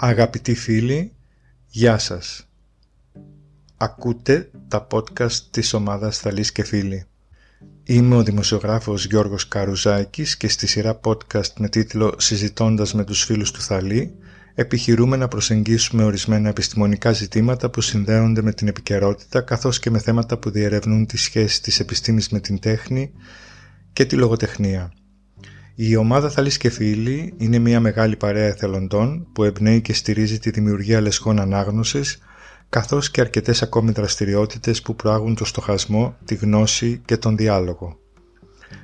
Αγαπητοί φίλοι, γεια σας. Ακούτε τα podcast της ομάδας Θαλής και Φίλοι. Είμαι ο δημοσιογράφος Γιώργος Καρουζάκης και στη σειρά podcast με τίτλο «Συζητώντας με τους φίλους του Θαλή» επιχειρούμε να προσεγγίσουμε ορισμένα επιστημονικά ζητήματα που συνδέονται με την επικαιρότητα καθώς και με θέματα που διερευνούν τη σχέση της επιστήμης με την τέχνη και τη λογοτεχνία. Η ομάδα Θαλής και Φίλοι είναι μια μεγάλη παρέα εθελοντών που εμπνέει και στηρίζει τη δημιουργία λεσχών ανάγνωσης καθώς και αρκετές ακόμη δραστηριότητες που προάγουν το στοχασμό, τη γνώση και τον διάλογο.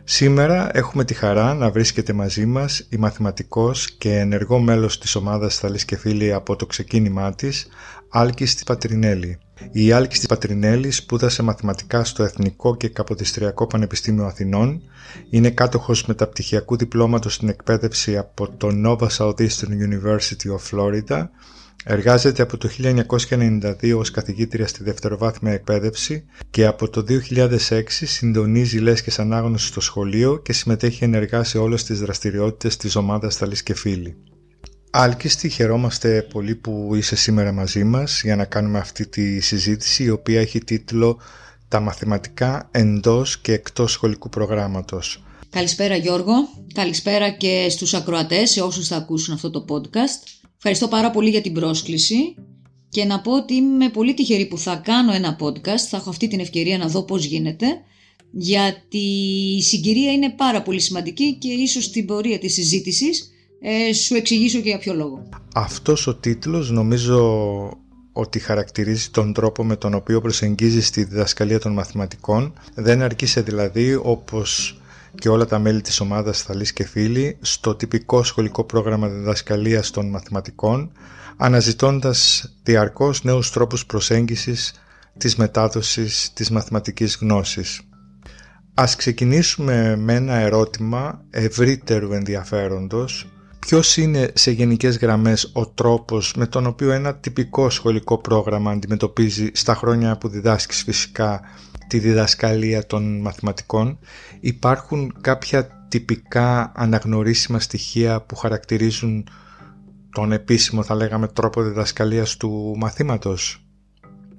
Σήμερα έχουμε τη χαρά να βρίσκεται μαζί μας η μαθηματικός και ενεργό μέλος της ομάδας Θαλής και Φίλοι από το ξεκίνημά της, Άλκης Πατρινέλη. Η Άλκης Πατρινέλης σπούδασε μαθηματικά στο Εθνικό και Καποδιστριακό Πανεπιστήμιο Αθηνών, είναι κάτοχος μεταπτυχιακού διπλώματος στην εκπαίδευση από το Nova Southeastern University of Florida Εργάζεται από το 1992 ως καθηγήτρια στη δευτεροβάθμια εκπαίδευση και από το 2006 συντονίζει λέσχες ανάγνωση στο σχολείο και συμμετέχει ενεργά σε όλες τις δραστηριότητες της ομάδας Θαλής και Φίλοι. Άλκιστη, χαιρόμαστε πολύ που είσαι σήμερα μαζί μας για να κάνουμε αυτή τη συζήτηση η οποία έχει τίτλο «Τα μαθηματικά εντός και εκτός σχολικού προγράμματος». Καλησπέρα Γιώργο, καλησπέρα και στους ακροατές, σε όσους θα ακούσουν αυτό το podcast. Ευχαριστώ πάρα πολύ για την πρόσκληση και να πω ότι είμαι πολύ τυχερή που θα κάνω ένα podcast, θα έχω αυτή την ευκαιρία να δω πώς γίνεται, γιατί η συγκυρία είναι πάρα πολύ σημαντική και ίσως στην πορεία της συζήτησης ε, σου εξηγήσω και για ποιο λόγο. Αυτός ο τίτλος νομίζω ότι χαρακτηρίζει τον τρόπο με τον οποίο προσεγγίζεις τη διδασκαλία των μαθηματικών. Δεν αρκείσαι δηλαδή όπως και όλα τα μέλη της ομάδας Θαλής και Φίλοι στο τυπικό σχολικό πρόγραμμα διδασκαλίας των μαθηματικών, αναζητώντας διαρκώς νέους τρόπους προσέγγισης της μετάδοσης της μαθηματικής γνώσης. Ας ξεκινήσουμε με ένα ερώτημα ευρύτερου ενδιαφέροντος. Ποιος είναι σε γενικές γραμμές ο τρόπος με τον οποίο ένα τυπικό σχολικό πρόγραμμα αντιμετωπίζει στα χρόνια που διδάσκεις φυσικά τη διδασκαλία των μαθηματικών υπάρχουν κάποια τυπικά αναγνωρίσιμα στοιχεία που χαρακτηρίζουν τον επίσημο θα λέγαμε τρόπο διδασκαλίας του μαθήματος;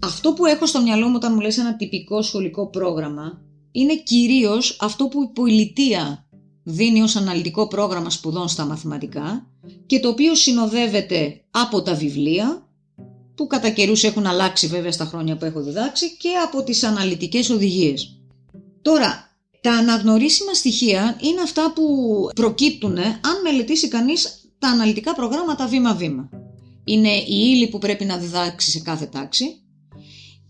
Αυτό που έχω στο μυαλό μου όταν μου λες ένα τυπικό σχολικό πρόγραμμα είναι κυρίως αυτό που η πολιτεία δίνει ως αναλυτικό πρόγραμμα σπουδών στα μαθηματικά και το οποίο συνοδεύεται από τα βιβλία που κατά καιρούς έχουν αλλάξει βέβαια στα χρόνια που έχω διδάξει και από τις αναλυτικές οδηγίες. Τώρα, τα αναγνωρίσιμα στοιχεία είναι αυτά που προκύπτουν αν μελετήσει κανείς τα αναλυτικά προγράμματα βήμα-βήμα. Είναι η ύλη που πρέπει να διδάξει σε κάθε τάξη.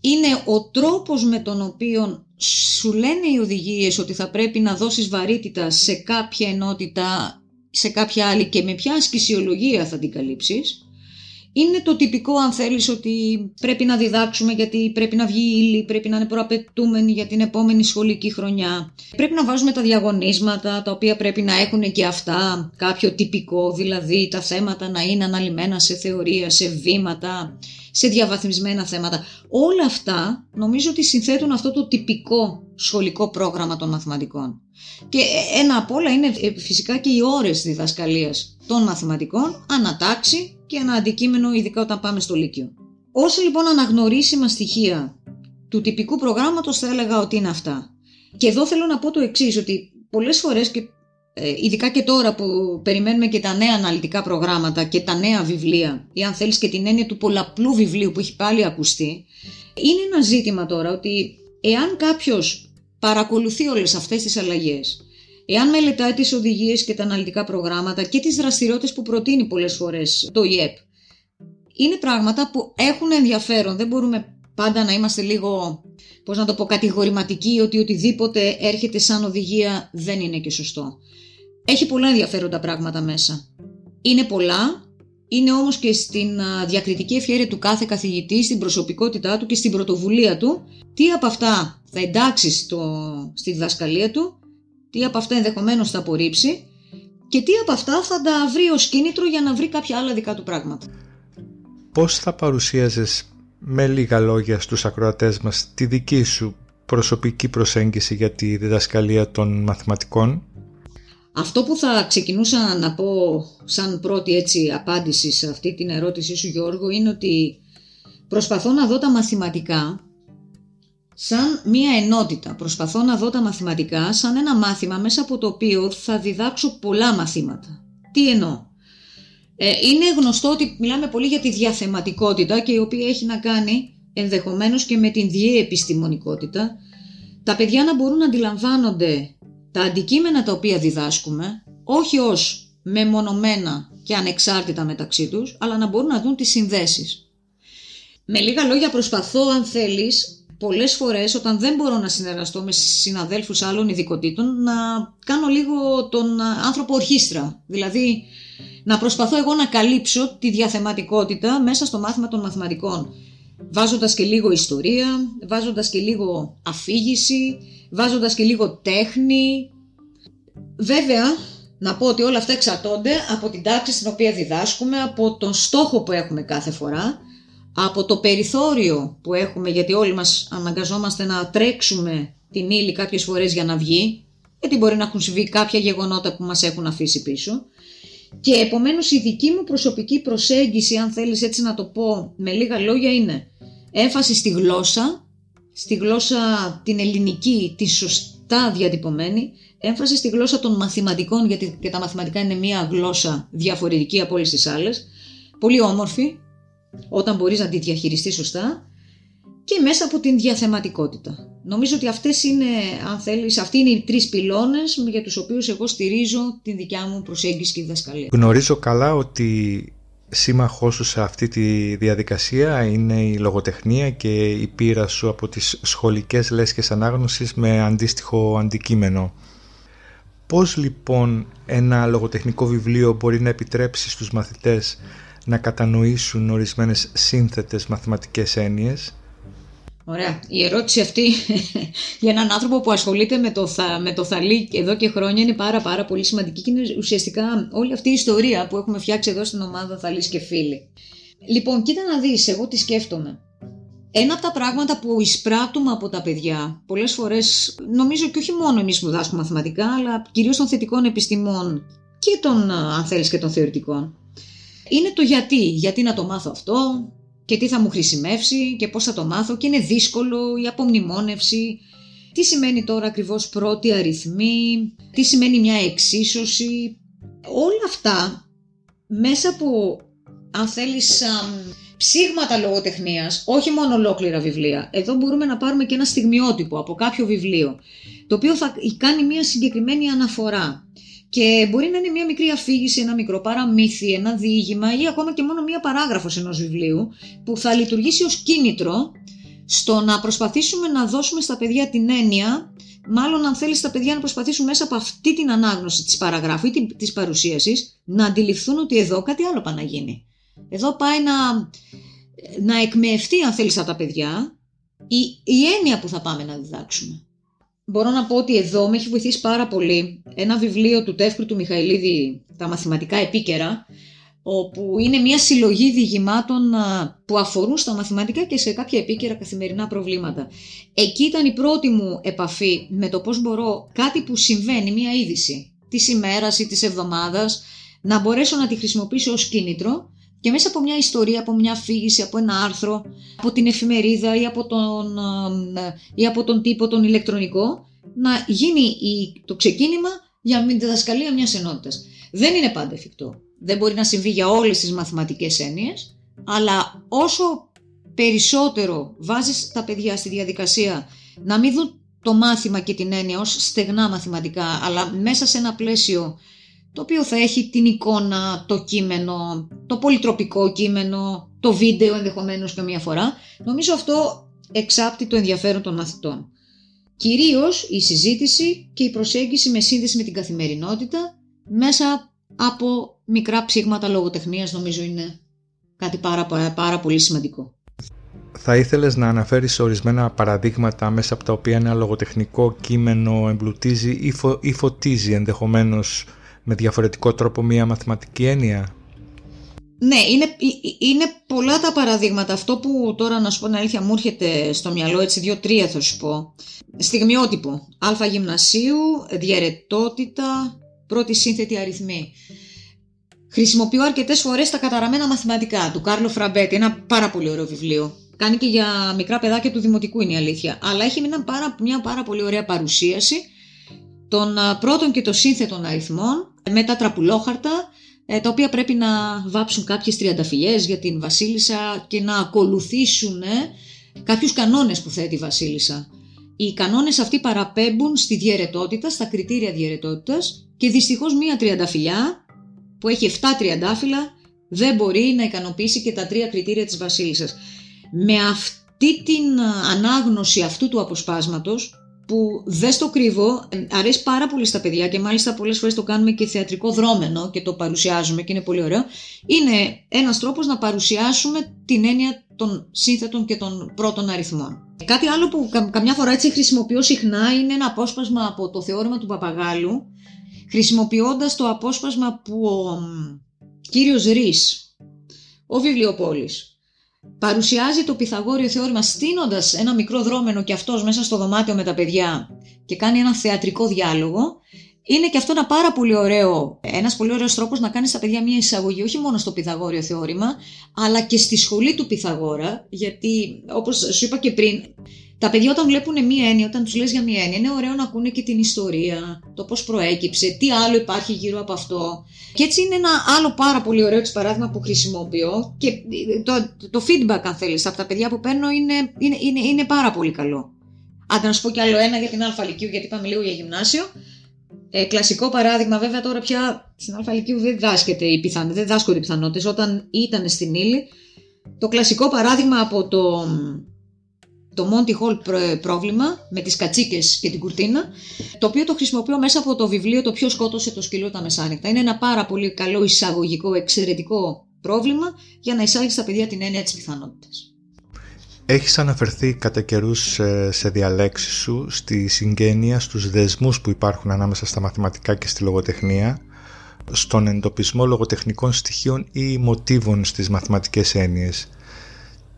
Είναι ο τρόπος με τον οποίο σου λένε οι οδηγίες ότι θα πρέπει να δώσεις βαρύτητα σε κάποια ενότητα, σε κάποια άλλη και με ποια ασκησιολογία θα την καλύψεις είναι το τυπικό αν θέλεις ότι πρέπει να διδάξουμε γιατί πρέπει να βγει ύλη, πρέπει να είναι προαπαιτούμενη για την επόμενη σχολική χρονιά. Πρέπει να βάζουμε τα διαγωνίσματα τα οποία πρέπει να έχουν και αυτά κάποιο τυπικό, δηλαδή τα θέματα να είναι αναλυμένα σε θεωρία, σε βήματα, σε διαβαθμισμένα θέματα. Όλα αυτά νομίζω ότι συνθέτουν αυτό το τυπικό σχολικό πρόγραμμα των μαθηματικών. Και ένα απ' όλα είναι ε, φυσικά και οι ώρες διδασκαλίας των μαθηματικών, ανατάξει και ένα αντικείμενο ειδικά όταν πάμε στο Λύκειο. Όσα λοιπόν αναγνωρίσιμα στοιχεία του τυπικού προγράμματος θα έλεγα ότι είναι αυτά. Και εδώ θέλω να πω το εξής ότι πολλές φορές και ε, ειδικά και τώρα που περιμένουμε και τα νέα αναλυτικά προγράμματα και τα νέα βιβλία ή αν θέλεις και την έννοια του πολλαπλού βιβλίου που έχει πάλι ακουστεί είναι ένα ζήτημα τώρα ότι εάν κάποιος παρακολουθεί όλες αυτές τις αλλαγές Εάν μελετάει τις οδηγίες και τα αναλυτικά προγράμματα και τις δραστηριότητες που προτείνει πολλές φορές το ΙΕΠ, είναι πράγματα που έχουν ενδιαφέρον. Δεν μπορούμε πάντα να είμαστε λίγο, πώς να το πω, κατηγορηματικοί ότι οτιδήποτε έρχεται σαν οδηγία δεν είναι και σωστό. Έχει πολλά ενδιαφέροντα πράγματα μέσα. Είναι πολλά, είναι όμως και στην διακριτική ευχαίρεια του κάθε καθηγητή, στην προσωπικότητά του και στην πρωτοβουλία του, τι από αυτά θα εντάξει στο, στη διδασκαλία του τι από αυτά ενδεχομένως θα απορρίψει και τι από αυτά θα τα βρει ως κίνητρο για να βρει κάποια άλλα δικά του πράγματα. Πώς θα παρουσίαζες με λίγα λόγια στους ακροατές μας τη δική σου προσωπική προσέγγιση για τη διδασκαλία των μαθηματικών; Αυτό που θα ξεκινούσα να πω σαν πρώτη έτσι απάντηση σε αυτή την ερώτησή σου Γιώργο είναι ότι προσπαθώ να δω τα μαθηματικά σαν μία ενότητα. Προσπαθώ να δω τα μαθηματικά σαν ένα μάθημα μέσα από το οποίο θα διδάξω πολλά μαθήματα. Τι εννοώ; Ε, είναι γνωστό ότι μιλάμε πολύ για τη διαθεματικότητα και η οποία έχει να κάνει ενδεχομένως και με την διεπιστημονικότητα. Τα παιδιά να μπορούν να αντιλαμβάνονται τα αντικείμενα τα οποία διδάσκουμε, όχι ως μεμονωμένα και ανεξάρτητα μεταξύ τους, αλλά να μπορούν να δουν τις συνδέσεις. Με λίγα λόγια προσπαθώ αν θέλεις πολλές φορές όταν δεν μπορώ να συνεργαστώ με συναδέλφους άλλων ειδικοτήτων να κάνω λίγο τον άνθρωπο ορχήστρα. Δηλαδή να προσπαθώ εγώ να καλύψω τη διαθεματικότητα μέσα στο μάθημα των μαθηματικών. Βάζοντας και λίγο ιστορία, βάζοντας και λίγο αφήγηση, βάζοντας και λίγο τέχνη. Βέβαια, να πω ότι όλα αυτά εξαρτώνται από την τάξη στην οποία διδάσκουμε, από τον στόχο που έχουμε κάθε φορά, από το περιθώριο που έχουμε, γιατί όλοι μας αναγκαζόμαστε να τρέξουμε την ύλη κάποιες φορές για να βγει, γιατί μπορεί να έχουν συμβεί κάποια γεγονότα που μας έχουν αφήσει πίσω. Και επομένως η δική μου προσωπική προσέγγιση, αν θέλεις έτσι να το πω με λίγα λόγια, είναι έμφαση στη γλώσσα, στη γλώσσα την ελληνική, τη σωστά διατυπωμένη, έμφαση στη γλώσσα των μαθηματικών, γιατί και τα μαθηματικά είναι μια γλώσσα διαφορετική από όλες τις άλλες, πολύ όμορφη, όταν μπορείς να τη διαχειριστείς σωστά και μέσα από την διαθεματικότητα. Νομίζω ότι αυτές είναι, αν θέλεις, αυτοί είναι οι τρεις πυλώνες για τους οποίους εγώ στηρίζω την δικιά μου προσέγγιση και διδασκαλία. Γνωρίζω καλά ότι σύμμαχός σου σε αυτή τη διαδικασία είναι η λογοτεχνία και η πείρα σου από τις σχολικές λέσχες ανάγνωσης με αντίστοιχο αντικείμενο. Πώς λοιπόν ένα λογοτεχνικό βιβλίο μπορεί να επιτρέψει στους μαθητές να κατανοήσουν ορισμένες σύνθετες μαθηματικές έννοιες; Ωραία. Η ερώτηση αυτή για έναν άνθρωπο που ασχολείται με το, θα, με το θαλί εδώ και χρόνια είναι πάρα πάρα πολύ σημαντική και είναι ουσιαστικά όλη αυτή η ιστορία που έχουμε φτιάξει εδώ στην ομάδα Θαλής και Φίλοι. Λοιπόν, κοίτα να δεις, εγώ τι σκέφτομαι. Ένα από τα πράγματα που εισπράττουμε από τα παιδιά, πολλές φορές, νομίζω και όχι μόνο εμείς που δάσκουμε μαθηματικά, αλλά κυρίως των θετικών επιστημών και των, αν θέλεις, και των θεωρητικών, είναι το γιατί. Γιατί να το μάθω αυτό και τι θα μου χρησιμεύσει και πώς θα το μάθω και είναι δύσκολο η απομνημόνευση. Τι σημαίνει τώρα ακριβώς πρώτη αριθμή, τι σημαίνει μια εξίσωση. Όλα αυτά μέσα από αν θέλεις ψήγματα λογοτεχνίας, όχι μόνο ολόκληρα βιβλία. Εδώ μπορούμε να πάρουμε και ένα στιγμιότυπο από κάποιο βιβλίο, το οποίο θα κάνει μια συγκεκριμένη αναφορά και μπορεί να είναι μια μικρή αφήγηση, ένα μικρό παραμύθι, ένα διήγημα ή ακόμα και μόνο μια παράγραφος ενός βιβλίου που θα λειτουργήσει ως κίνητρο στο να προσπαθήσουμε να δώσουμε στα παιδιά την έννοια, μάλλον αν θέλεις στα παιδιά να προσπαθήσουν μέσα από αυτή την ανάγνωση της παραγράφου ή της παρουσίασης να αντιληφθούν ότι εδώ κάτι άλλο πάει να γίνει. Εδώ πάει να, να εκμεευτεί αν θέλεις από τα παιδιά η, η έννοια που θα πάμε να διδάξουμε μπορώ να πω ότι εδώ με έχει βοηθήσει πάρα πολύ ένα βιβλίο του Τεύκρου του Μιχαηλίδη, τα μαθηματικά επίκαιρα, όπου είναι μια συλλογή διηγημάτων που αφορούν στα μαθηματικά και σε κάποια επίκαιρα καθημερινά προβλήματα. Εκεί ήταν η πρώτη μου επαφή με το πώς μπορώ κάτι που συμβαίνει, μια είδηση της ημέρας ή της εβδομάδας, να μπορέσω να τη χρησιμοποιήσω ως κίνητρο και μέσα από μια ιστορία, από μια αφήγηση, από ένα άρθρο, από την εφημερίδα ή από τον, ή από τον τύπο τον ηλεκτρονικό, να γίνει το ξεκίνημα για την διδασκαλία μιας ενότητας. Δεν είναι πάντα εφικτό. Δεν μπορεί να συμβεί για όλες τις μαθηματικές έννοιες, αλλά όσο περισσότερο βάζεις τα παιδιά στη διαδικασία να μην δουν το μάθημα και την έννοια ως στεγνά μαθηματικά, αλλά μέσα σε ένα πλαίσιο το οποίο θα έχει την εικόνα, το κείμενο, το πολυτροπικό κείμενο, το βίντεο ενδεχομένως και μία φορά. Νομίζω αυτό εξάπτει το ενδιαφέρον των μαθητών. Κυρίως η συζήτηση και η προσέγγιση με σύνδεση με την καθημερινότητα μέσα από μικρά ψήγματα λογοτεχνίας νομίζω είναι κάτι πάρα, πάρα, πολύ σημαντικό. Θα ήθελες να αναφέρεις ορισμένα παραδείγματα μέσα από τα οποία ένα λογοτεχνικό κείμενο εμπλουτίζει ή, φω, ή φωτίζει ενδεχομένως με διαφορετικό τρόπο μία μαθηματική έννοια; Ναι, είναι, ε, ε, είναι πολλά τα παραδείγματα. Αυτό που τώρα να σου πω την αλήθεια μου έρχεται στο μυαλό, έτσι δύο-τρία θα σου πω. Στιγμιότυπο, α γυμνασίου, διαρετότητα, πρώτη σύνθετη αριθμή. Χρησιμοποιώ αρκετές φορές τα καταραμένα μαθηματικά του Κάρλο Φραμπέτη, ένα πάρα πολύ ωραίο βιβλίο. Κάνει και για μικρά παιδάκια του δημοτικού είναι η αλήθεια. Αλλά έχει μια πάρα, μια πάρα πολύ ωραία παρουσίαση των πρώτων και των σύνθετων αριθμών με τα τραπουλόχαρτα ε, τα οποία πρέπει να βάψουν κάποιες τριανταφυλιές για την βασίλισσα και να ακολουθήσουν ε, κάποιους κανόνες που θέτει η βασίλισσα. Οι κανόνες αυτοί παραπέμπουν στη διαιρετότητα, στα κριτήρια διαιρετότητας και δυστυχώς μία τριανταφυλιά που έχει 7 τριαντάφυλλα δεν μπορεί να ικανοποιήσει και τα τρία κριτήρια της βασίλισσας. Με αυτή την ανάγνωση αυτού του αποσπάσματος που δεν στο κρύβω, αρέσει πάρα πολύ στα παιδιά και μάλιστα πολλές φορές το κάνουμε και θεατρικό δρόμενο και το παρουσιάζουμε και είναι πολύ ωραίο, είναι ένας τρόπος να παρουσιάσουμε την έννοια των σύνθετων και των πρώτων αριθμών. Κάτι άλλο που καμιά φορά έτσι χρησιμοποιώ συχνά είναι ένα απόσπασμα από το θεώρημα του Παπαγάλου, χρησιμοποιώντας το απόσπασμα που ο κύριος Ρης, ο βιβλιοπόλης, παρουσιάζει το Πυθαγόριο θεώρημα στείνοντας ένα μικρό δρόμενο και αυτός μέσα στο δωμάτιο με τα παιδιά και κάνει ένα θεατρικό διάλογο, είναι και αυτό ένα πάρα πολύ ωραίο, ένας πολύ ωραίος τρόπος να κάνεις στα παιδιά μια εισαγωγή όχι μόνο στο Πυθαγόριο θεώρημα, αλλά και στη σχολή του Πυθαγόρα, γιατί όπως σου είπα και πριν, τα παιδιά όταν βλέπουν μία έννοια, όταν τους λες για μία έννοια, είναι ωραίο να ακούνε και την ιστορία, το πώς προέκυψε, τι άλλο υπάρχει γύρω από αυτό. Και έτσι είναι ένα άλλο πάρα πολύ ωραίο της παράδειγμα που χρησιμοποιώ και το, το feedback αν θέλεις από τα παιδιά που παίρνω είναι, είναι, είναι, είναι πάρα πολύ καλό. Αν να σου πω κι άλλο ένα για την αλφαλικίου γιατί είπαμε λίγο για γυμνάσιο. Ε, κλασικό παράδειγμα, βέβαια τώρα πια στην αλφαλικίου δεν δάσκεται οι πιθαν, δεν δάσκονται οι πιθανότητες. Όταν ήταν στην ύλη, το κλασικό παράδειγμα από το το Monty Hall πρόβλημα με τις κατσίκες και την κουρτίνα, το οποίο το χρησιμοποιώ μέσα από το βιβλίο «Το ποιος σκότωσε το σκύλο τα μεσάνυχτα». Είναι ένα πάρα πολύ καλό εισαγωγικό, εξαιρετικό πρόβλημα για να εισάγεις στα παιδιά την έννοια της πιθανότητας. Έχεις αναφερθεί κατά καιρούς σε διαλέξεις σου στη συγγένεια, στους δεσμούς που υπάρχουν ανάμεσα στα μαθηματικά και στη λογοτεχνία, στον εντοπισμό λογοτεχνικών στοιχείων ή μοτίβων στις μαθηματικές έννοιες.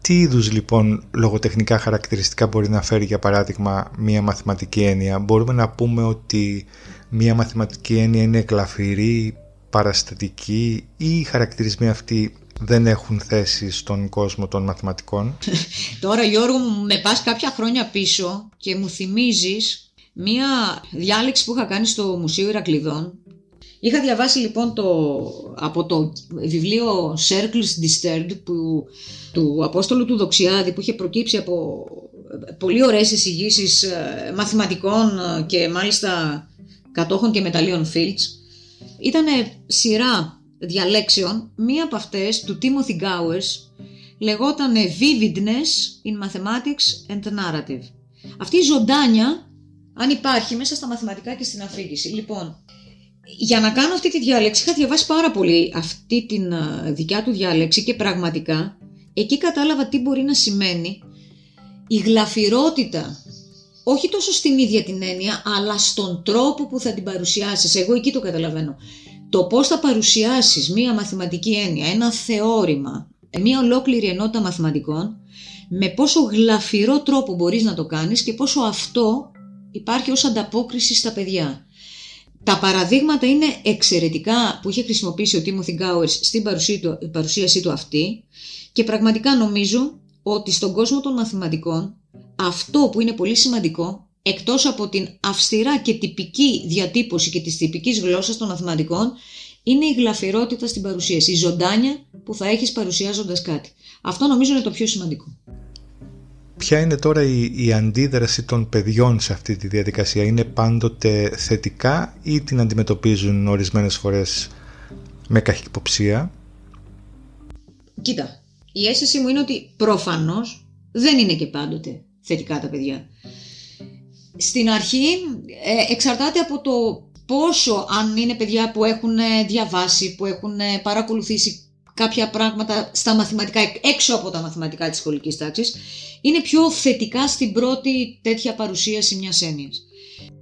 Τι είδους λοιπόν λογοτεχνικά χαρακτηριστικά μπορεί να φέρει για παράδειγμα μία μαθηματική έννοια; Μπορούμε να πούμε ότι μία μαθηματική έννοια είναι εκλαφυρή, παραστατική ή οι χαρακτηρισμοί αυτοί δεν έχουν θέση στον κόσμο των μαθηματικών; Τώρα Γιώργο μου με πας κάποια χρόνια πίσω και μου θυμίζεις μία διάλεξη που είχα κάνει στο Μουσείο Ηρακλειδών Είχα διαβάσει λοιπόν το, από το βιβλίο Circles Disturbed που, του Απόστολου του Δοξιάδη που είχε προκύψει από πολύ ωραίες εισηγήσεις ε, μαθηματικών ε, και μάλιστα κατόχων και μεταλλίων Fields. Ήταν σειρά διαλέξεων, μία από αυτές του Timothy Gowers λεγόταν Vividness in Mathematics and Narrative. Αυτή η ζωντάνια αν υπάρχει μέσα στα μαθηματικά και στην αφήγηση. Λοιπόν, για να κάνω αυτή τη διάλεξη είχα διαβάσει πάρα πολύ αυτή τη δικιά του διάλεξη και πραγματικά εκεί κατάλαβα τι μπορεί να σημαίνει η γλαφυρότητα όχι τόσο στην ίδια την έννοια αλλά στον τρόπο που θα την παρουσιάσεις εγώ εκεί το καταλαβαίνω το πώς θα παρουσιάσεις μία μαθηματική έννοια, ένα θεώρημα μία ολόκληρη ενότητα μαθηματικών με πόσο γλαφυρό τρόπο μπορείς να το κάνεις και πόσο αυτό υπάρχει ως ανταπόκριση στα παιδιά. Τα παραδείγματα είναι εξαιρετικά που είχε χρησιμοποιήσει ο Τίμωθη Γκάουερς στην παρουσίασή του αυτή και πραγματικά νομίζω ότι στον κόσμο των μαθηματικών αυτό που είναι πολύ σημαντικό εκτός από την αυστηρά και τυπική διατύπωση και της τυπικής γλώσσας των μαθηματικών είναι η γλαφυρότητα στην παρουσίαση, η ζωντάνια που θα έχεις παρουσιάζοντας κάτι. Αυτό νομίζω είναι το πιο σημαντικό. Ποια είναι τώρα η, η αντίδραση των παιδιών σε αυτή τη διαδικασία, είναι πάντοτε θετικά ή την αντιμετωπίζουν ορισμένες φορές με καχυποψία; Κοίτα, η αίσθηση μου είναι ότι προφανώς δεν είναι και πάντοτε θετικά τα παιδιά. Στην αρχή ε, εξαρτάται από το πόσο αν είναι παιδιά που έχουν διαβάσει, που έχουν παρακολουθήσει κάποια πράγματα στα μαθηματικά, έξω από τα μαθηματικά της σχολικής τάξης, είναι πιο θετικά στην πρώτη τέτοια παρουσίαση μιας έννοιας.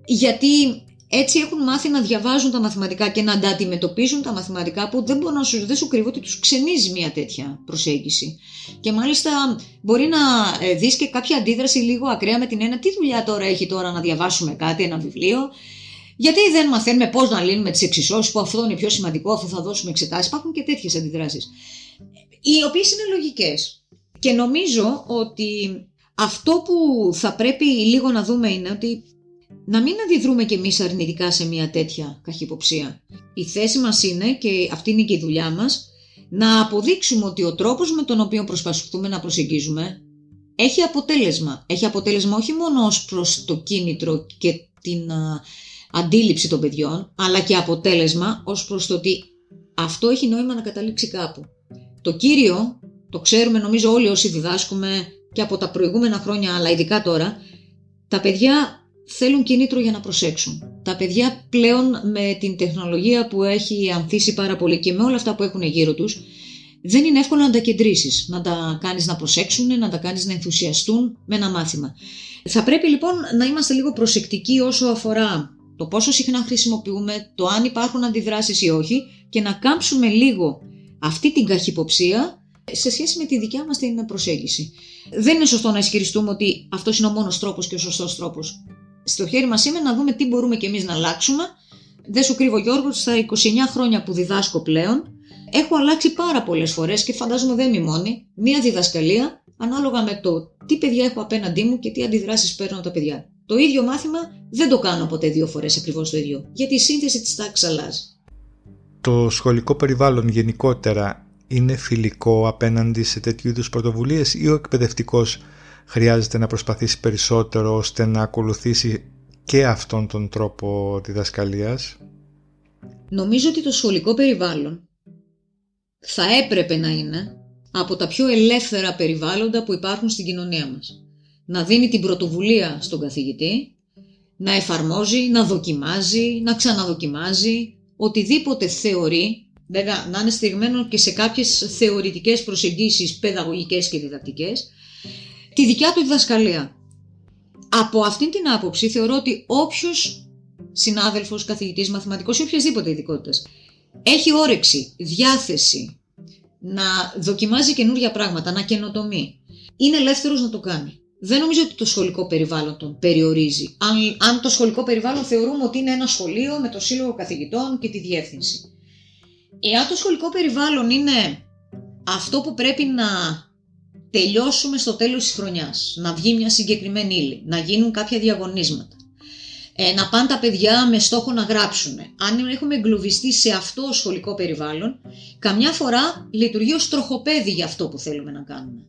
Γιατί έτσι έχουν μάθει να διαβάζουν τα μαθηματικά και να αντιμετωπίζουν τα μαθηματικά που δεν μπορώ να σου, δεν σου κρύβω ότι τους ξενίζει μια τέτοια προσέγγιση. Και μάλιστα μπορεί να ε, δεις και κάποια αντίδραση λίγο ακραία με την ένα τι δουλειά τώρα έχει τώρα να διαβάσουμε κάτι, ένα βιβλίο Γιατί δεν μαθαίνουμε πώς να λύνουμε τις εξισώσεις, που αυτό είναι πιο σημαντικό, αφού θα δώσουμε εξετάσεις. Υπάρχουν και τέτοιες αντιδράσεις. Οι οποίες είναι λογικές. Και νομίζω ότι αυτό που θα πρέπει λίγο να δούμε είναι ότι να μην αντιδρούμε κι εμείς αρνητικά σε μια τέτοια καχυποψία. Η θέση μας είναι, και αυτή είναι και η δουλειά μας, να αποδείξουμε ότι ο τρόπος με τον οποίο προσπαθούμε να προσεγγίζουμε έχει αποτέλεσμα. Έχει αποτέλεσμα όχι μόνο ως προς το κίνητρο και την αντίληψη των παιδιών, αλλά και αποτέλεσμα ως προς το ότι αυτό έχει νόημα να καταλήξει κάπου. Το κύριο, το ξέρουμε νομίζω όλοι όσοι διδάσκουμε και από τα προηγούμενα χρόνια, αλλά ειδικά τώρα, τα παιδιά θέλουν κίνητρο για να προσέξουν. Τα παιδιά πλέον με την τεχνολογία που έχει ανθίσει πάρα πολύ και με όλα αυτά που έχουν γύρω τους, δεν είναι εύκολο να τα κεντρήσεις, να τα κάνεις να προσέξουν, να τα κάνεις να ενθουσιαστούν με ένα μάθημα. Θα πρέπει λοιπόν να είμαστε λίγο προσεκτικοί όσο αφορά το πόσο συχνά χρησιμοποιούμε, το αν υπάρχουν αντιδράσεις ή όχι και να κάμψουμε λίγο αυτή την καχυποψία σε σχέση με τη δικιά μας την προσέγγιση. Δεν είναι σωστό να ισχυριστούμε ότι αυτός είναι ο μόνος τρόπος και ο σωστός τρόπος. Στο χέρι μας είναι να δούμε τι μπορούμε και εμείς να αλλάξουμε. Δεν σου κρύβω Γιώργος, στα 29 χρόνια που διδάσκω πλέον, έχω αλλάξει πάρα πολλές φορές και φαντάζομαι δεν είμαι μόνη, μία διδασκαλία ανάλογα με το τι παιδιά έχω απέναντί μου και τι αντιδράσεις παίρνω τα παιδιά. Το ίδιο μάθημα δεν το κάνω ποτέ δύο φορές ακριβώς το ίδιο, γιατί η σύνθεση της τάξης αλλάζει. Το σχολικό περιβάλλον γενικότερα είναι φιλικό απέναντι σε τέτοιου είδους πρωτοβουλίες ή ο εκπαιδευτικός χρειάζεται να προσπαθήσει περισσότερο ώστε να ακολουθήσει και αυτόν τον τρόπο διδασκαλίας; Νομίζω ότι το σχολικό περιβάλλον θα έπρεπε να είναι από τα πιο ελεύθερα περιβάλλοντα που υπάρχουν στην κοινωνία μας. Να δίνει την πρωτοβουλία στον καθηγητή, να εφαρμόζει, να δοκιμάζει, να ξαναδοκιμάζει, οτιδήποτε θεωρεί, βέβαια να είναι στηριγμένο και σε κάποιες θεωρητικές προσεγγίσεις παιδαγωγικές και διδακτικές, τη δικιά του διδασκαλία. Από αυτήν την άποψη θεωρώ ότι όποιος συνάδελφος, καθηγητής, μαθηματικός ή οποιασδήποτε ειδικότητας έχει όρεξη, διάθεση να δοκιμάζει καινούργια πράγματα, να καινοτομεί, είναι ελεύθερος να το κάνει. Δεν νομίζω ότι το σχολικό περιβάλλον τον περιορίζει. Αν, αν το σχολικό περιβάλλον θεωρούμε ότι είναι ένα σχολείο με το σύλλογο καθηγητών και τη διεύθυνση. Εάν το σχολικό περιβάλλον είναι αυτό που πρέπει να τελειώσουμε στο τέλος της χρονιάς, να βγει μια συγκεκριμένη ύλη, να γίνουν κάποια διαγωνίσματα, ε, να πάνε τα παιδιά με στόχο να γράψουν. Αν έχουμε εγκλωβιστεί σε αυτό το σχολικό περιβάλλον, καμιά φορά λειτουργεί ως τροχοπέδι για αυτό που θέλουμε να κάνουμε.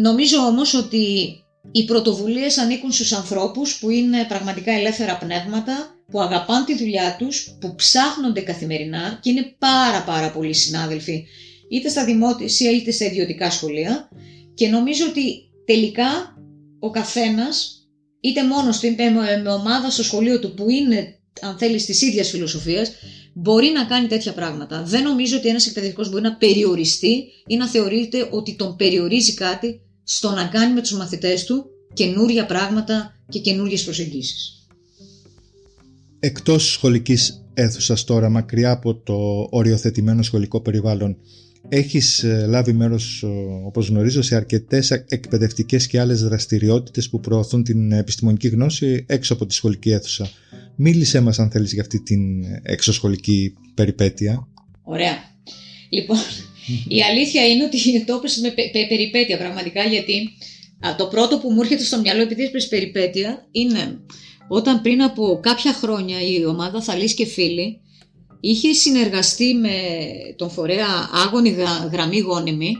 Νομίζω όμως ότι οι πρωτοβουλίες ανήκουν στους ανθρώπους που είναι πραγματικά ελεύθερα πνεύματα, που αγαπάνε τη δουλειά τους, που ψάχνονται καθημερινά και είναι πάρα πάρα πολλοί συνάδελφοι είτε στα δημόσια είτε στα ιδιωτικά σχολεία και νομίζω ότι τελικά ο καθένας είτε μόνος του είτε με ομάδα στο σχολείο του που είναι αν θέλεις της ίδιας φιλοσοφίας, μπορεί να κάνει τέτοια πράγματα. Δεν νομίζω ότι ένας εκπαιδευτικός μπορεί να περιοριστεί ή να θεωρείται ότι τον περιορίζει κάτι στο να κάνει με τους μαθητές του καινούρια πράγματα και καινούριε προσεγγίσεις. Εκτός σχολικής αίθουσας τώρα, μακριά από το οριοθετημένο σχολικό περιβάλλον, έχεις ε, λάβει μέρος, όπως γνωρίζω, σε αρκετές εκπαιδευτικές και άλλες δραστηριότητες που προωθούν την επιστημονική γνώση έξω από τη σχολική αίθουσα. Μίλησέ μας αν θέλεις για αυτή την εξωσχολική περιπέτεια. Ωραία. Λοιπόν, η αλήθεια είναι ότι το έπεσε με περιπέτεια πραγματικά γιατί το πρώτο που μου έρχεται στο μυαλό επειδή έπεσε περιπέτεια είναι όταν πριν από κάποια χρόνια η ομάδα Θαλής και Φίλοι είχε συνεργαστεί με τον φορέα Άγωνη Γραμμή Γόνιμη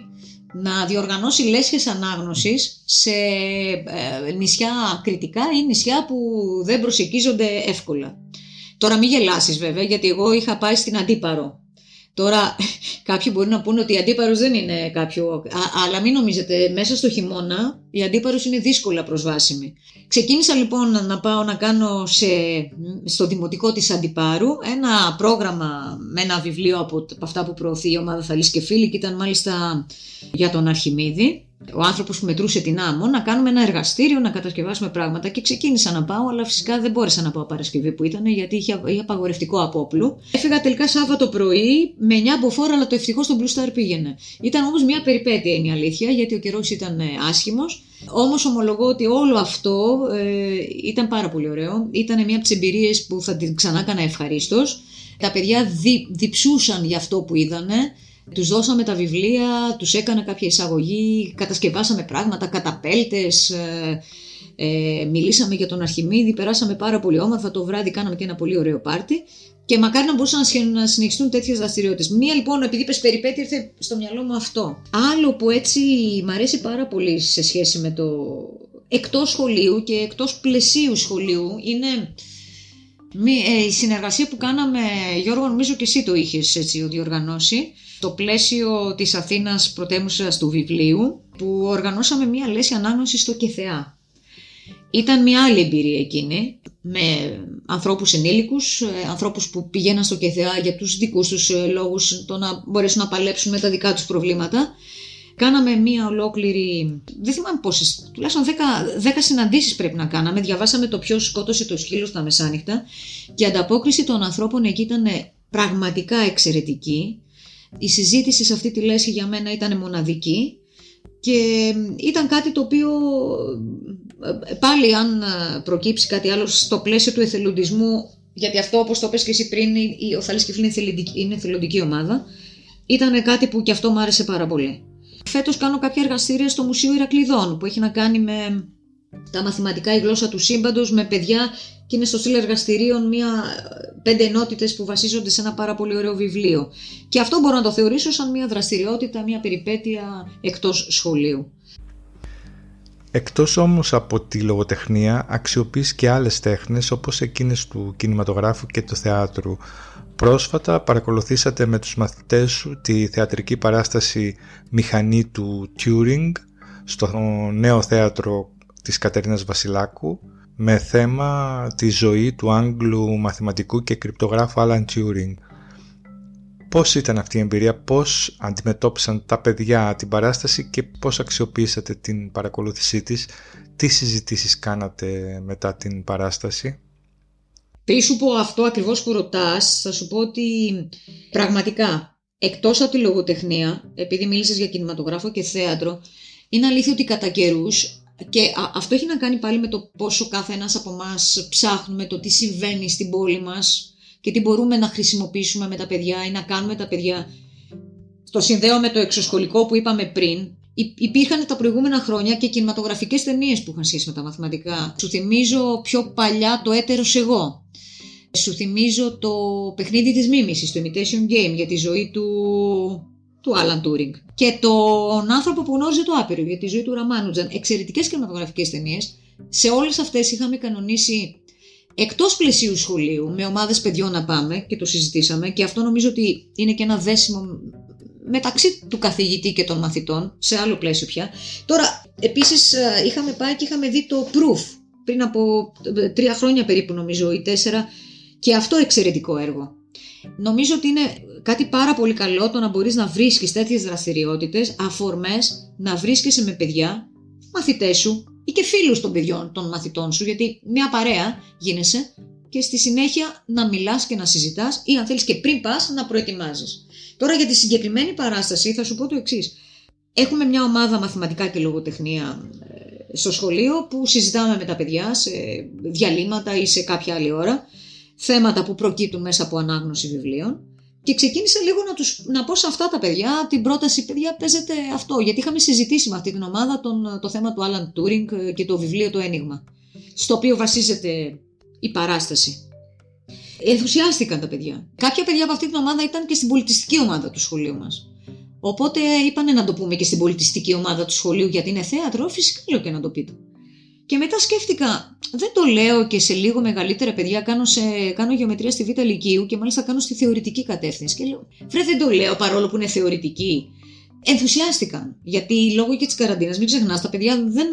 να διοργανώσει λέσχες ανάγνωσης σε ε, νησιά κριτικά ή νησιά που δεν προσεκίζονται εύκολα. Τώρα μην γελάσεις βέβαια γιατί εγώ είχα πάει στην Αντίπαρο Τώρα κάποιοι μπορεί να πούνε ότι η αντίπαρος δεν είναι κάποιο... αλλά μην νομίζετε, μέσα στο χειμώνα η αντίπαρος είναι δύσκολα προσβάσιμη. Ξεκίνησα λοιπόν να πάω να κάνω σε, στο δημοτικό της Αντιπάρου ένα πρόγραμμα με ένα βιβλίο από, από αυτά που προωθεί η ομάδα Θαλής και Φίλοι και ήταν μάλιστα για τον Αρχιμίδη ο άνθρωπος που μετρούσε την άμμο, να κάνουμε ένα εργαστήριο, να κατασκευάσουμε πράγματα. Και ξεκίνησα να πάω, αλλά φυσικά δεν μπόρεσα να πάω Παρασκευή που ήταν, γιατί είχε, είχε απαγορευτικό απόπλου. Έφυγα τελικά Σάββατο πρωί με 9 μποφόρ, αλλά το ευτυχώς στον Blue Star πήγαινε. Ήταν όμως μια περιπέτεια είναι η αλήθεια, γιατί ο καιρός ήταν ε, άσχημος. Όμως ομολογώ ότι όλο αυτό ε, ήταν πάρα πολύ ωραίο. Ήταν μια από τις εμπειρίες που θα την ξανά έκανα ευχαρίστως. Τα παιδιά δι, διψούσαν για αυτό που είδανε. Τους δώσαμε τα βιβλία, τους έκανα κάποια εισαγωγή, κατασκευάσαμε πράγματα, καταπέλτες, ε, ε, μιλήσαμε για τον Αρχιμίδη, περάσαμε πάρα πολύ όμορφα, το βράδυ κάναμε και ένα πολύ ωραίο πάρτι και μακάρι να μπορούσαν να συνεχιστούν τέτοιες δραστηριότητες. Μία λοιπόν, επειδή είπες περιπέτεια, ήρθε στο μυαλό μου αυτό. Άλλο που έτσι μ' αρέσει πάρα πολύ σε σχέση με το εκτός σχολείου και εκτός πλαισίου σχολείου είναι ε, η συνεργασία που κάναμε, Γιώργο, νομίζω και εσύ το είχες έτσι διοργανώσει, το πλαίσιο της Αθήνας πρωτέμουσας του βιβλίου, που οργανώσαμε μία λέση ανάγνωσης στο ΚΕΘΕΑ. Ήταν μια άλλη εμπειρία εκείνη, με ανθρώπους ενήλικους, ε, ανθρώπους που πηγαίναν στο ΚΕΘΕΑ για τους δικούς τους ε, λόγους, το να μπορέσουν να παλέψουν με τα δικά τους προβλήματα Κάναμε μία ολόκληρη, δεν θυμάμαι πόσες, τουλάχιστον 10, 10 συναντήσεις πρέπει να κάναμε. Διαβάσαμε το ποιος σκότωσε το σκύλο στα μεσάνυχτα και η ανταπόκριση των ανθρώπων εκεί ήταν πραγματικά εξαιρετική. Η συζήτηση σε αυτή τη λέση για μένα ήταν μοναδική και ήταν κάτι το οποίο πάλι αν προκύψει κάτι άλλο στο πλαίσιο του εθελοντισμού γιατί αυτό όπως το πες και εσύ πριν ο Θαλής Κεφλή είναι εθελοντική ομάδα ήταν κάτι που και αυτό μου άρεσε πάρα πολύ. Φέτος κάνω κάποια εργαστήρια στο Μουσείο Ηρακλειδών που έχει να κάνει με τα μαθηματικά η γλώσσα του σύμπαντος με παιδιά και είναι στο στυλ εργαστηρίων μια, πέντε ενότητες που βασίζονται σε ένα πάρα πολύ ωραίο βιβλίο. Και αυτό μπορώ να το θεωρήσω σαν μια δραστηριότητα, μια περιπέτεια εκτός σχολείου. Εκτός όμως από τη λογοτεχνία αξιοποιείς και άλλες τέχνες όπως εκείνες του κινηματογράφου και του θεάτρου Πρόσφατα παρακολουθήσατε με τους μαθητές σου τη θεατρική παράσταση «Μηχανή του Turing» στο νέο θέατρο της Κατερίνας Βασιλάκου με θέμα τη ζωή του Άγγλου μαθηματικού και κρυπτογράφου Alan Turing. Πώς ήταν αυτή η εμπειρία, πώς αντιμετώπισαν τα παιδιά την παράσταση και πώς αξιοποίησατε την παρακολούθησή της, τι συζητήσεις κάνατε μετά την παράσταση; Πριν σου πω αυτό ακριβώς που ρωτάς, θα σου πω ότι πραγματικά, εκτός από τη λογοτεχνία, επειδή μίλησες για κινηματογράφο και θέατρο, είναι αλήθεια ότι κατά καιρούς. Και αυτό έχει να κάνει πάλι με το πόσο κάθε ένας από εμάς ψάχνουμε το τι συμβαίνει στην πόλη μας και τι μπορούμε να χρησιμοποιήσουμε με τα παιδιά ή να κάνουμε τα παιδιά. Το συνδέω με το εξωσχολικό που είπαμε πριν. Υπήρχαν τα προηγούμενα χρόνια και κινηματογραφικές ταινίες που είχαν σχέση με τα μαθηματικά. Σου θυμίζω πιο παλιά το έτερος εγώ σου θυμίζω το παιχνίδι της μίμησης, το Imitation Game, για τη ζωή του, του Alan Turing. Και τον άνθρωπο που γνώριζε το άπειρο, για τη ζωή του Ραμάνουτζαν. Εξαιρετικές κινηματογραφικές ταινίες. Σε όλες αυτές είχαμε κανονίσει εκτός πλαισίου σχολείου, με ομάδες παιδιών να πάμε και το συζητήσαμε και αυτό νομίζω ότι είναι και ένα δέσιμο μεταξύ του καθηγητή και των μαθητών, σε άλλο πλαίσιο πια. Τώρα, επίσης ε, είχαμε πάει και είχαμε δει το Proof, πριν από ε, τρία χρόνια περίπου νομίζω ή τέσσερα, και αυτό εξαιρετικό έργο. Νομίζω ότι είναι κάτι πάρα πολύ καλό το να μπορείς να βρίσκεις τέτοιες δραστηριότητες, αφορμές, να βρίσκεσαι με παιδιά, μαθητές σου ή και φίλους των παιδιών, των μαθητών σου, γιατί μια παρέα γίνεσαι και στη συνέχεια να μιλάς και να συζητάς ή αν θέλεις και πριν πας να προετοιμάζεις. Τώρα για τη συγκεκριμένη παράσταση θα σου πω το εξής. Έχουμε μια ομάδα μαθηματικά και λογοτεχνία ε, στο σχολείο που συζητάμε με τα παιδιά σε διαλύματα ή σε κάποια άλλη ώρα θέματα που προκύπτουν μέσα από ανάγνωση βιβλίων και ξεκίνησα λίγο να, τους, να πω σε αυτά τα παιδιά την πρόταση παιδιά παίζετε αυτό γιατί είχαμε συζητήσει με αυτή την ομάδα τον, το θέμα του Alan Turing και το βιβλίο το ένιγμα στο οποίο βασίζεται η παράσταση. Ενθουσιάστηκαν τα παιδιά. Κάποια παιδιά από αυτή την ομάδα ήταν και στην πολιτιστική ομάδα του σχολείου μας. Οπότε είπανε να το πούμε και στην πολιτιστική ομάδα του σχολείου γιατί είναι θέατρο, φυσικά λέω και να το πείτε. Και μετά σκέφτηκα, δεν το λέω και σε λίγο μεγαλύτερα παιδιά, κάνω, σε, κάνω γεωμετρία στη Β' Λυκείου και μάλιστα κάνω στη θεωρητική κατεύθυνση. Και λέω, βρε δεν το λέω παρόλο που είναι θεωρητική. Ενθουσιάστηκαν. Γιατί λόγω και της καραντίνας, μην ξεχνάς, τα παιδιά δεν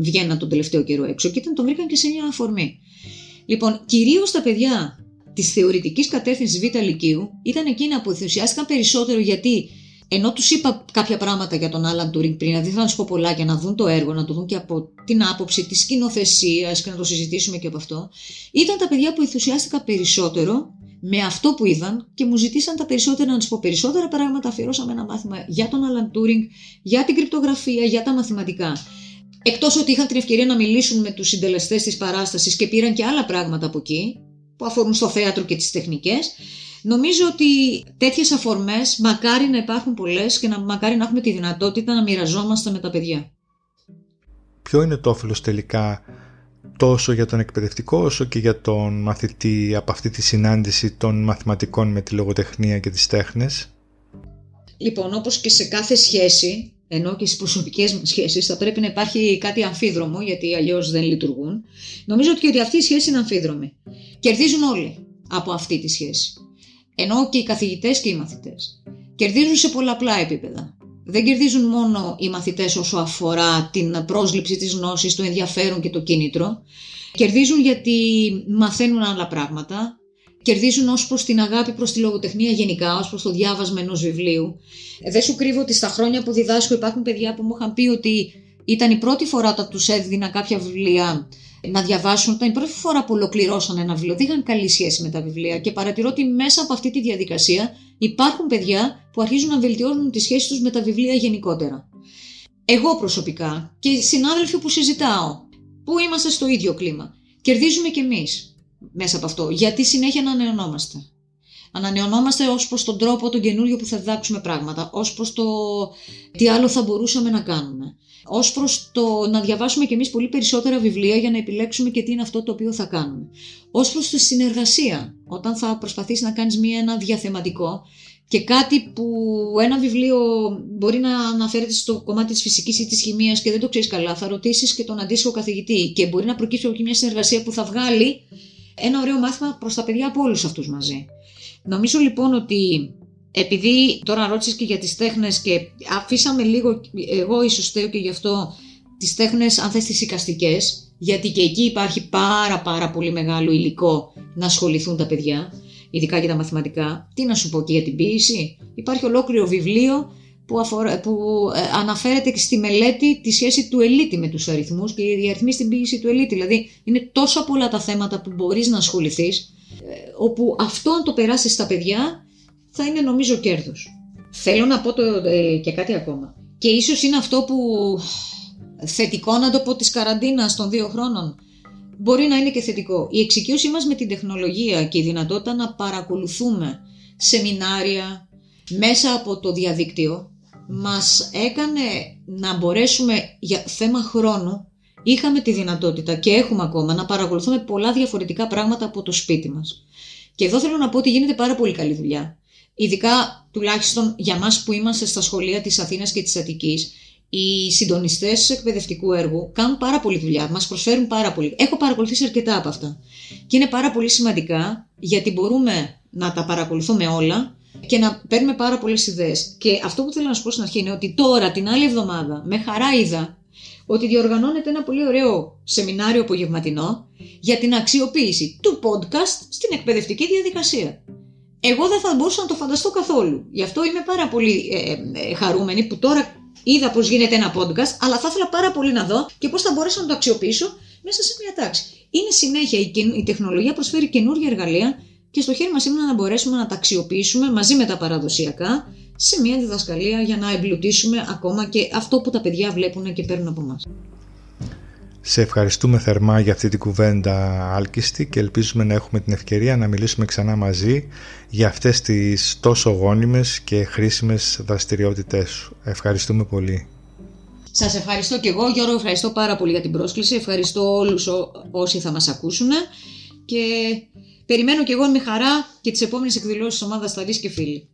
βγαίναν τον τελευταίο καιρό έξω και ήταν, τον βρήκαν και σε μια αφορμή. Λοιπόν, κυρίως τα παιδιά της θεωρητικής κατεύθυνσης Β' Λυκείου ήταν εκείνα που ενθουσιάστηκαν περισσότερο γιατί ενώ τους είπα κάποια πράγματα για τον Άλαν Τούρινγκ πριν, δηλαδή θέλω να σου πω πολλά για να δουν το έργο, να το δουν και από την άποψη της σκηνοθεσίας και να το συζητήσουμε και από αυτό, ήταν τα παιδιά που ενθουσιάστηκα περισσότερο με αυτό που είδαν και μου ζητήσαν τα περισσότερα να τους πω περισσότερα πράγματα. Αφιερώσαμε ένα μάθημα για τον Άλαν Τούρινγκ, για την κρυπτογραφία, για τα μαθηματικά. Εκτός ότι είχαν την ευκαιρία να μιλήσουν με τους συντελεστές της παράστασης και πήραν και άλλα πράγματα από εκεί, που αφορούν στο θέατρο και τις τεχνικές. Νομίζω ότι τέτοιες αφορμές μακάρι να υπάρχουν πολλές και να, μακάρι να έχουμε τη δυνατότητα να μοιραζόμαστε με τα παιδιά. Ποιο είναι το όφελος τελικά τόσο για τον εκπαιδευτικό όσο και για τον μαθητή από αυτή τη συνάντηση των μαθηματικών με τη λογοτεχνία και τις τέχνες; Λοιπόν, όπως και σε κάθε σχέση, ενώ και στις προσωπικές μας σχέσεις θα πρέπει να υπάρχει κάτι αμφίδρομο γιατί αλλιώς δεν λειτουργούν. Νομίζω ότι και αυτή η σχέση είναι αμφίδρομη. Κερδίζουν όλοι από αυτή τη σχέση ενώ και οι καθηγητές και οι μαθητές. Κερδίζουν σε πολλαπλά επίπεδα. Δεν κερδίζουν μόνο οι μαθητές όσο αφορά την πρόσληψη της γνώσης, το ενδιαφέρον και το κίνητρο. Κερδίζουν γιατί μαθαίνουν άλλα πράγματα. Κερδίζουν ως προς την αγάπη προς τη λογοτεχνία γενικά, ως προς το διάβασμα ενός βιβλίου. Ε, δεν σου κρύβω ότι στα χρόνια που διδάσκω υπάρχουν παιδιά που μου είχαν πει ότι ήταν η πρώτη φορά όταν τους έδινα κάποια βιβλία να διαβάσουν. Ήταν η πρώτη φορά που ολοκληρώσαν ένα βιβλίο. Δεν είχαν καλή σχέση με τα βιβλία και παρατηρώ ότι μέσα από αυτή τη διαδικασία υπάρχουν παιδιά που αρχίζουν να βελτιώνουν τη σχέση τους με τα βιβλία γενικότερα. Εγώ προσωπικά και συνάδελφοι που συζητάω, που είμαστε στο ίδιο κλίμα, κερδίζουμε κι εμείς μέσα από αυτό. Γιατί συνέχεια να ανανεωνόμαστε. Ανανεωνόμαστε ως προς τον τρόπο τον καινούριο που θα διδάξουμε πράγματα, ως προς το τι άλλο θα μπορούσαμε να κάνουμε ως προς το να διαβάσουμε κι εμείς πολύ περισσότερα βιβλία για να επιλέξουμε και τι είναι αυτό το οποίο θα κάνουμε. Ω προς τη συνεργασία, όταν θα προσπαθήσεις να κάνεις ένα διαθεματικό και κάτι που ένα βιβλίο μπορεί να αναφέρεται στο κομμάτι της φυσικής ή της χημίας και δεν το ξέρεις καλά, θα ρωτήσεις και τον αντίστοιχο καθηγητή και μπορεί να προκύψει από εκεί μια συνεργασία που θα βγάλει ένα ωραίο μάθημα προς τα παιδιά από όλους αυτούς μαζί. Νομίζω λοιπόν ότι επειδή τώρα ρώτησες και για τις τέχνες και αφήσαμε λίγο, εγώ ίσως θέω και γι' αυτό, τις τέχνες αν θες τις οικαστικές, γιατί και εκεί υπάρχει πάρα πάρα πολύ μεγάλο υλικό να ασχοληθούν τα παιδιά, ειδικά για τα μαθηματικά. Τι να σου πω και για την ποίηση. Υπάρχει ολόκληρο βιβλίο που, αφορά, που ε, αναφέρεται και στη μελέτη τη σχέση του ελίτη με τους αριθμούς και η αριθμή στην ποίηση του ελίτη. Δηλαδή είναι τόσο πολλά τα θέματα που μπορείς να ασχοληθείς, ε, όπου αυτό αν το περάσεις στα παιδιά θα είναι νομίζω κέρδος. Θέλω να πω το, ε, και κάτι ακόμα. Και ίσως είναι αυτό που θετικό να το πω της καραντίνας των δύο χρόνων. Μπορεί να είναι και θετικό. Η εξοικείωσή μας με την τεχνολογία και η δυνατότητα να παρακολουθούμε σεμινάρια μέσα από το διαδίκτυο μας έκανε να μπορέσουμε για θέμα χρόνου είχαμε τη δυνατότητα και έχουμε ακόμα να παρακολουθούμε πολλά διαφορετικά πράγματα από το σπίτι μας. Και εδώ θέλω να πω ότι γίνεται πάρα πολύ καλή δουλειά ειδικά τουλάχιστον για μας που είμαστε στα σχολεία της Αθήνας και της Αττικής, οι συντονιστές εκπαιδευτικού έργου κάνουν πάρα πολύ δουλειά, μας προσφέρουν πάρα πολύ. Έχω παρακολουθήσει αρκετά από αυτά. Και είναι πάρα πολύ σημαντικά γιατί μπορούμε να τα παρακολουθούμε όλα και να παίρνουμε πάρα πολλές ιδέες. Και αυτό που θέλω να σου πω στην αρχή είναι ότι τώρα, την άλλη εβδομάδα, με χαρά είδα ότι διοργανώνεται ένα πολύ ωραίο σεμινάριο απογευματινό για την αξιοποίηση του podcast στην εκπαιδευτική διαδικασία. Εγώ δεν θα μπορούσα να το φανταστώ καθόλου. Γι' αυτό είμαι πάρα πολύ ε, ε, χαρούμενη που τώρα είδα πώς γίνεται ένα podcast, αλλά θα ήθελα πάρα πολύ να δω και πώς θα μπορέσω να το αξιοποιήσω μέσα σε μια τάξη. Είναι συνέχεια, η, η τεχνολογία προσφέρει καινούργια εργαλεία και στο χέρι μας είναι να μπορέσουμε να τα αξιοποιήσουμε μαζί με τα παραδοσιακά σε μια διδασκαλία για να εμπλουτίσουμε ακόμα και αυτό που τα παιδιά βλέπουν και παίρνουν από εμάς. Σε ευχαριστούμε θερμά για αυτή την κουβέντα άλκιστη και ελπίζουμε να έχουμε την ευκαιρία να μιλήσουμε ξανά μαζί για αυτές τις τόσο γόνιμες και χρήσιμες δραστηριότητές σου. Ευχαριστούμε πολύ. Σας ευχαριστώ και εγώ Γιώργο, ευχαριστώ πάρα πολύ για την πρόσκληση, ευχαριστώ όλους όσοι θα μας ακούσουν και περιμένω και εγώ με χαρά και τις επόμενες εκδηλώσεις της ομάδας Ταλής και Φίλοι.